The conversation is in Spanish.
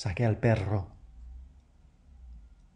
saqué al perro.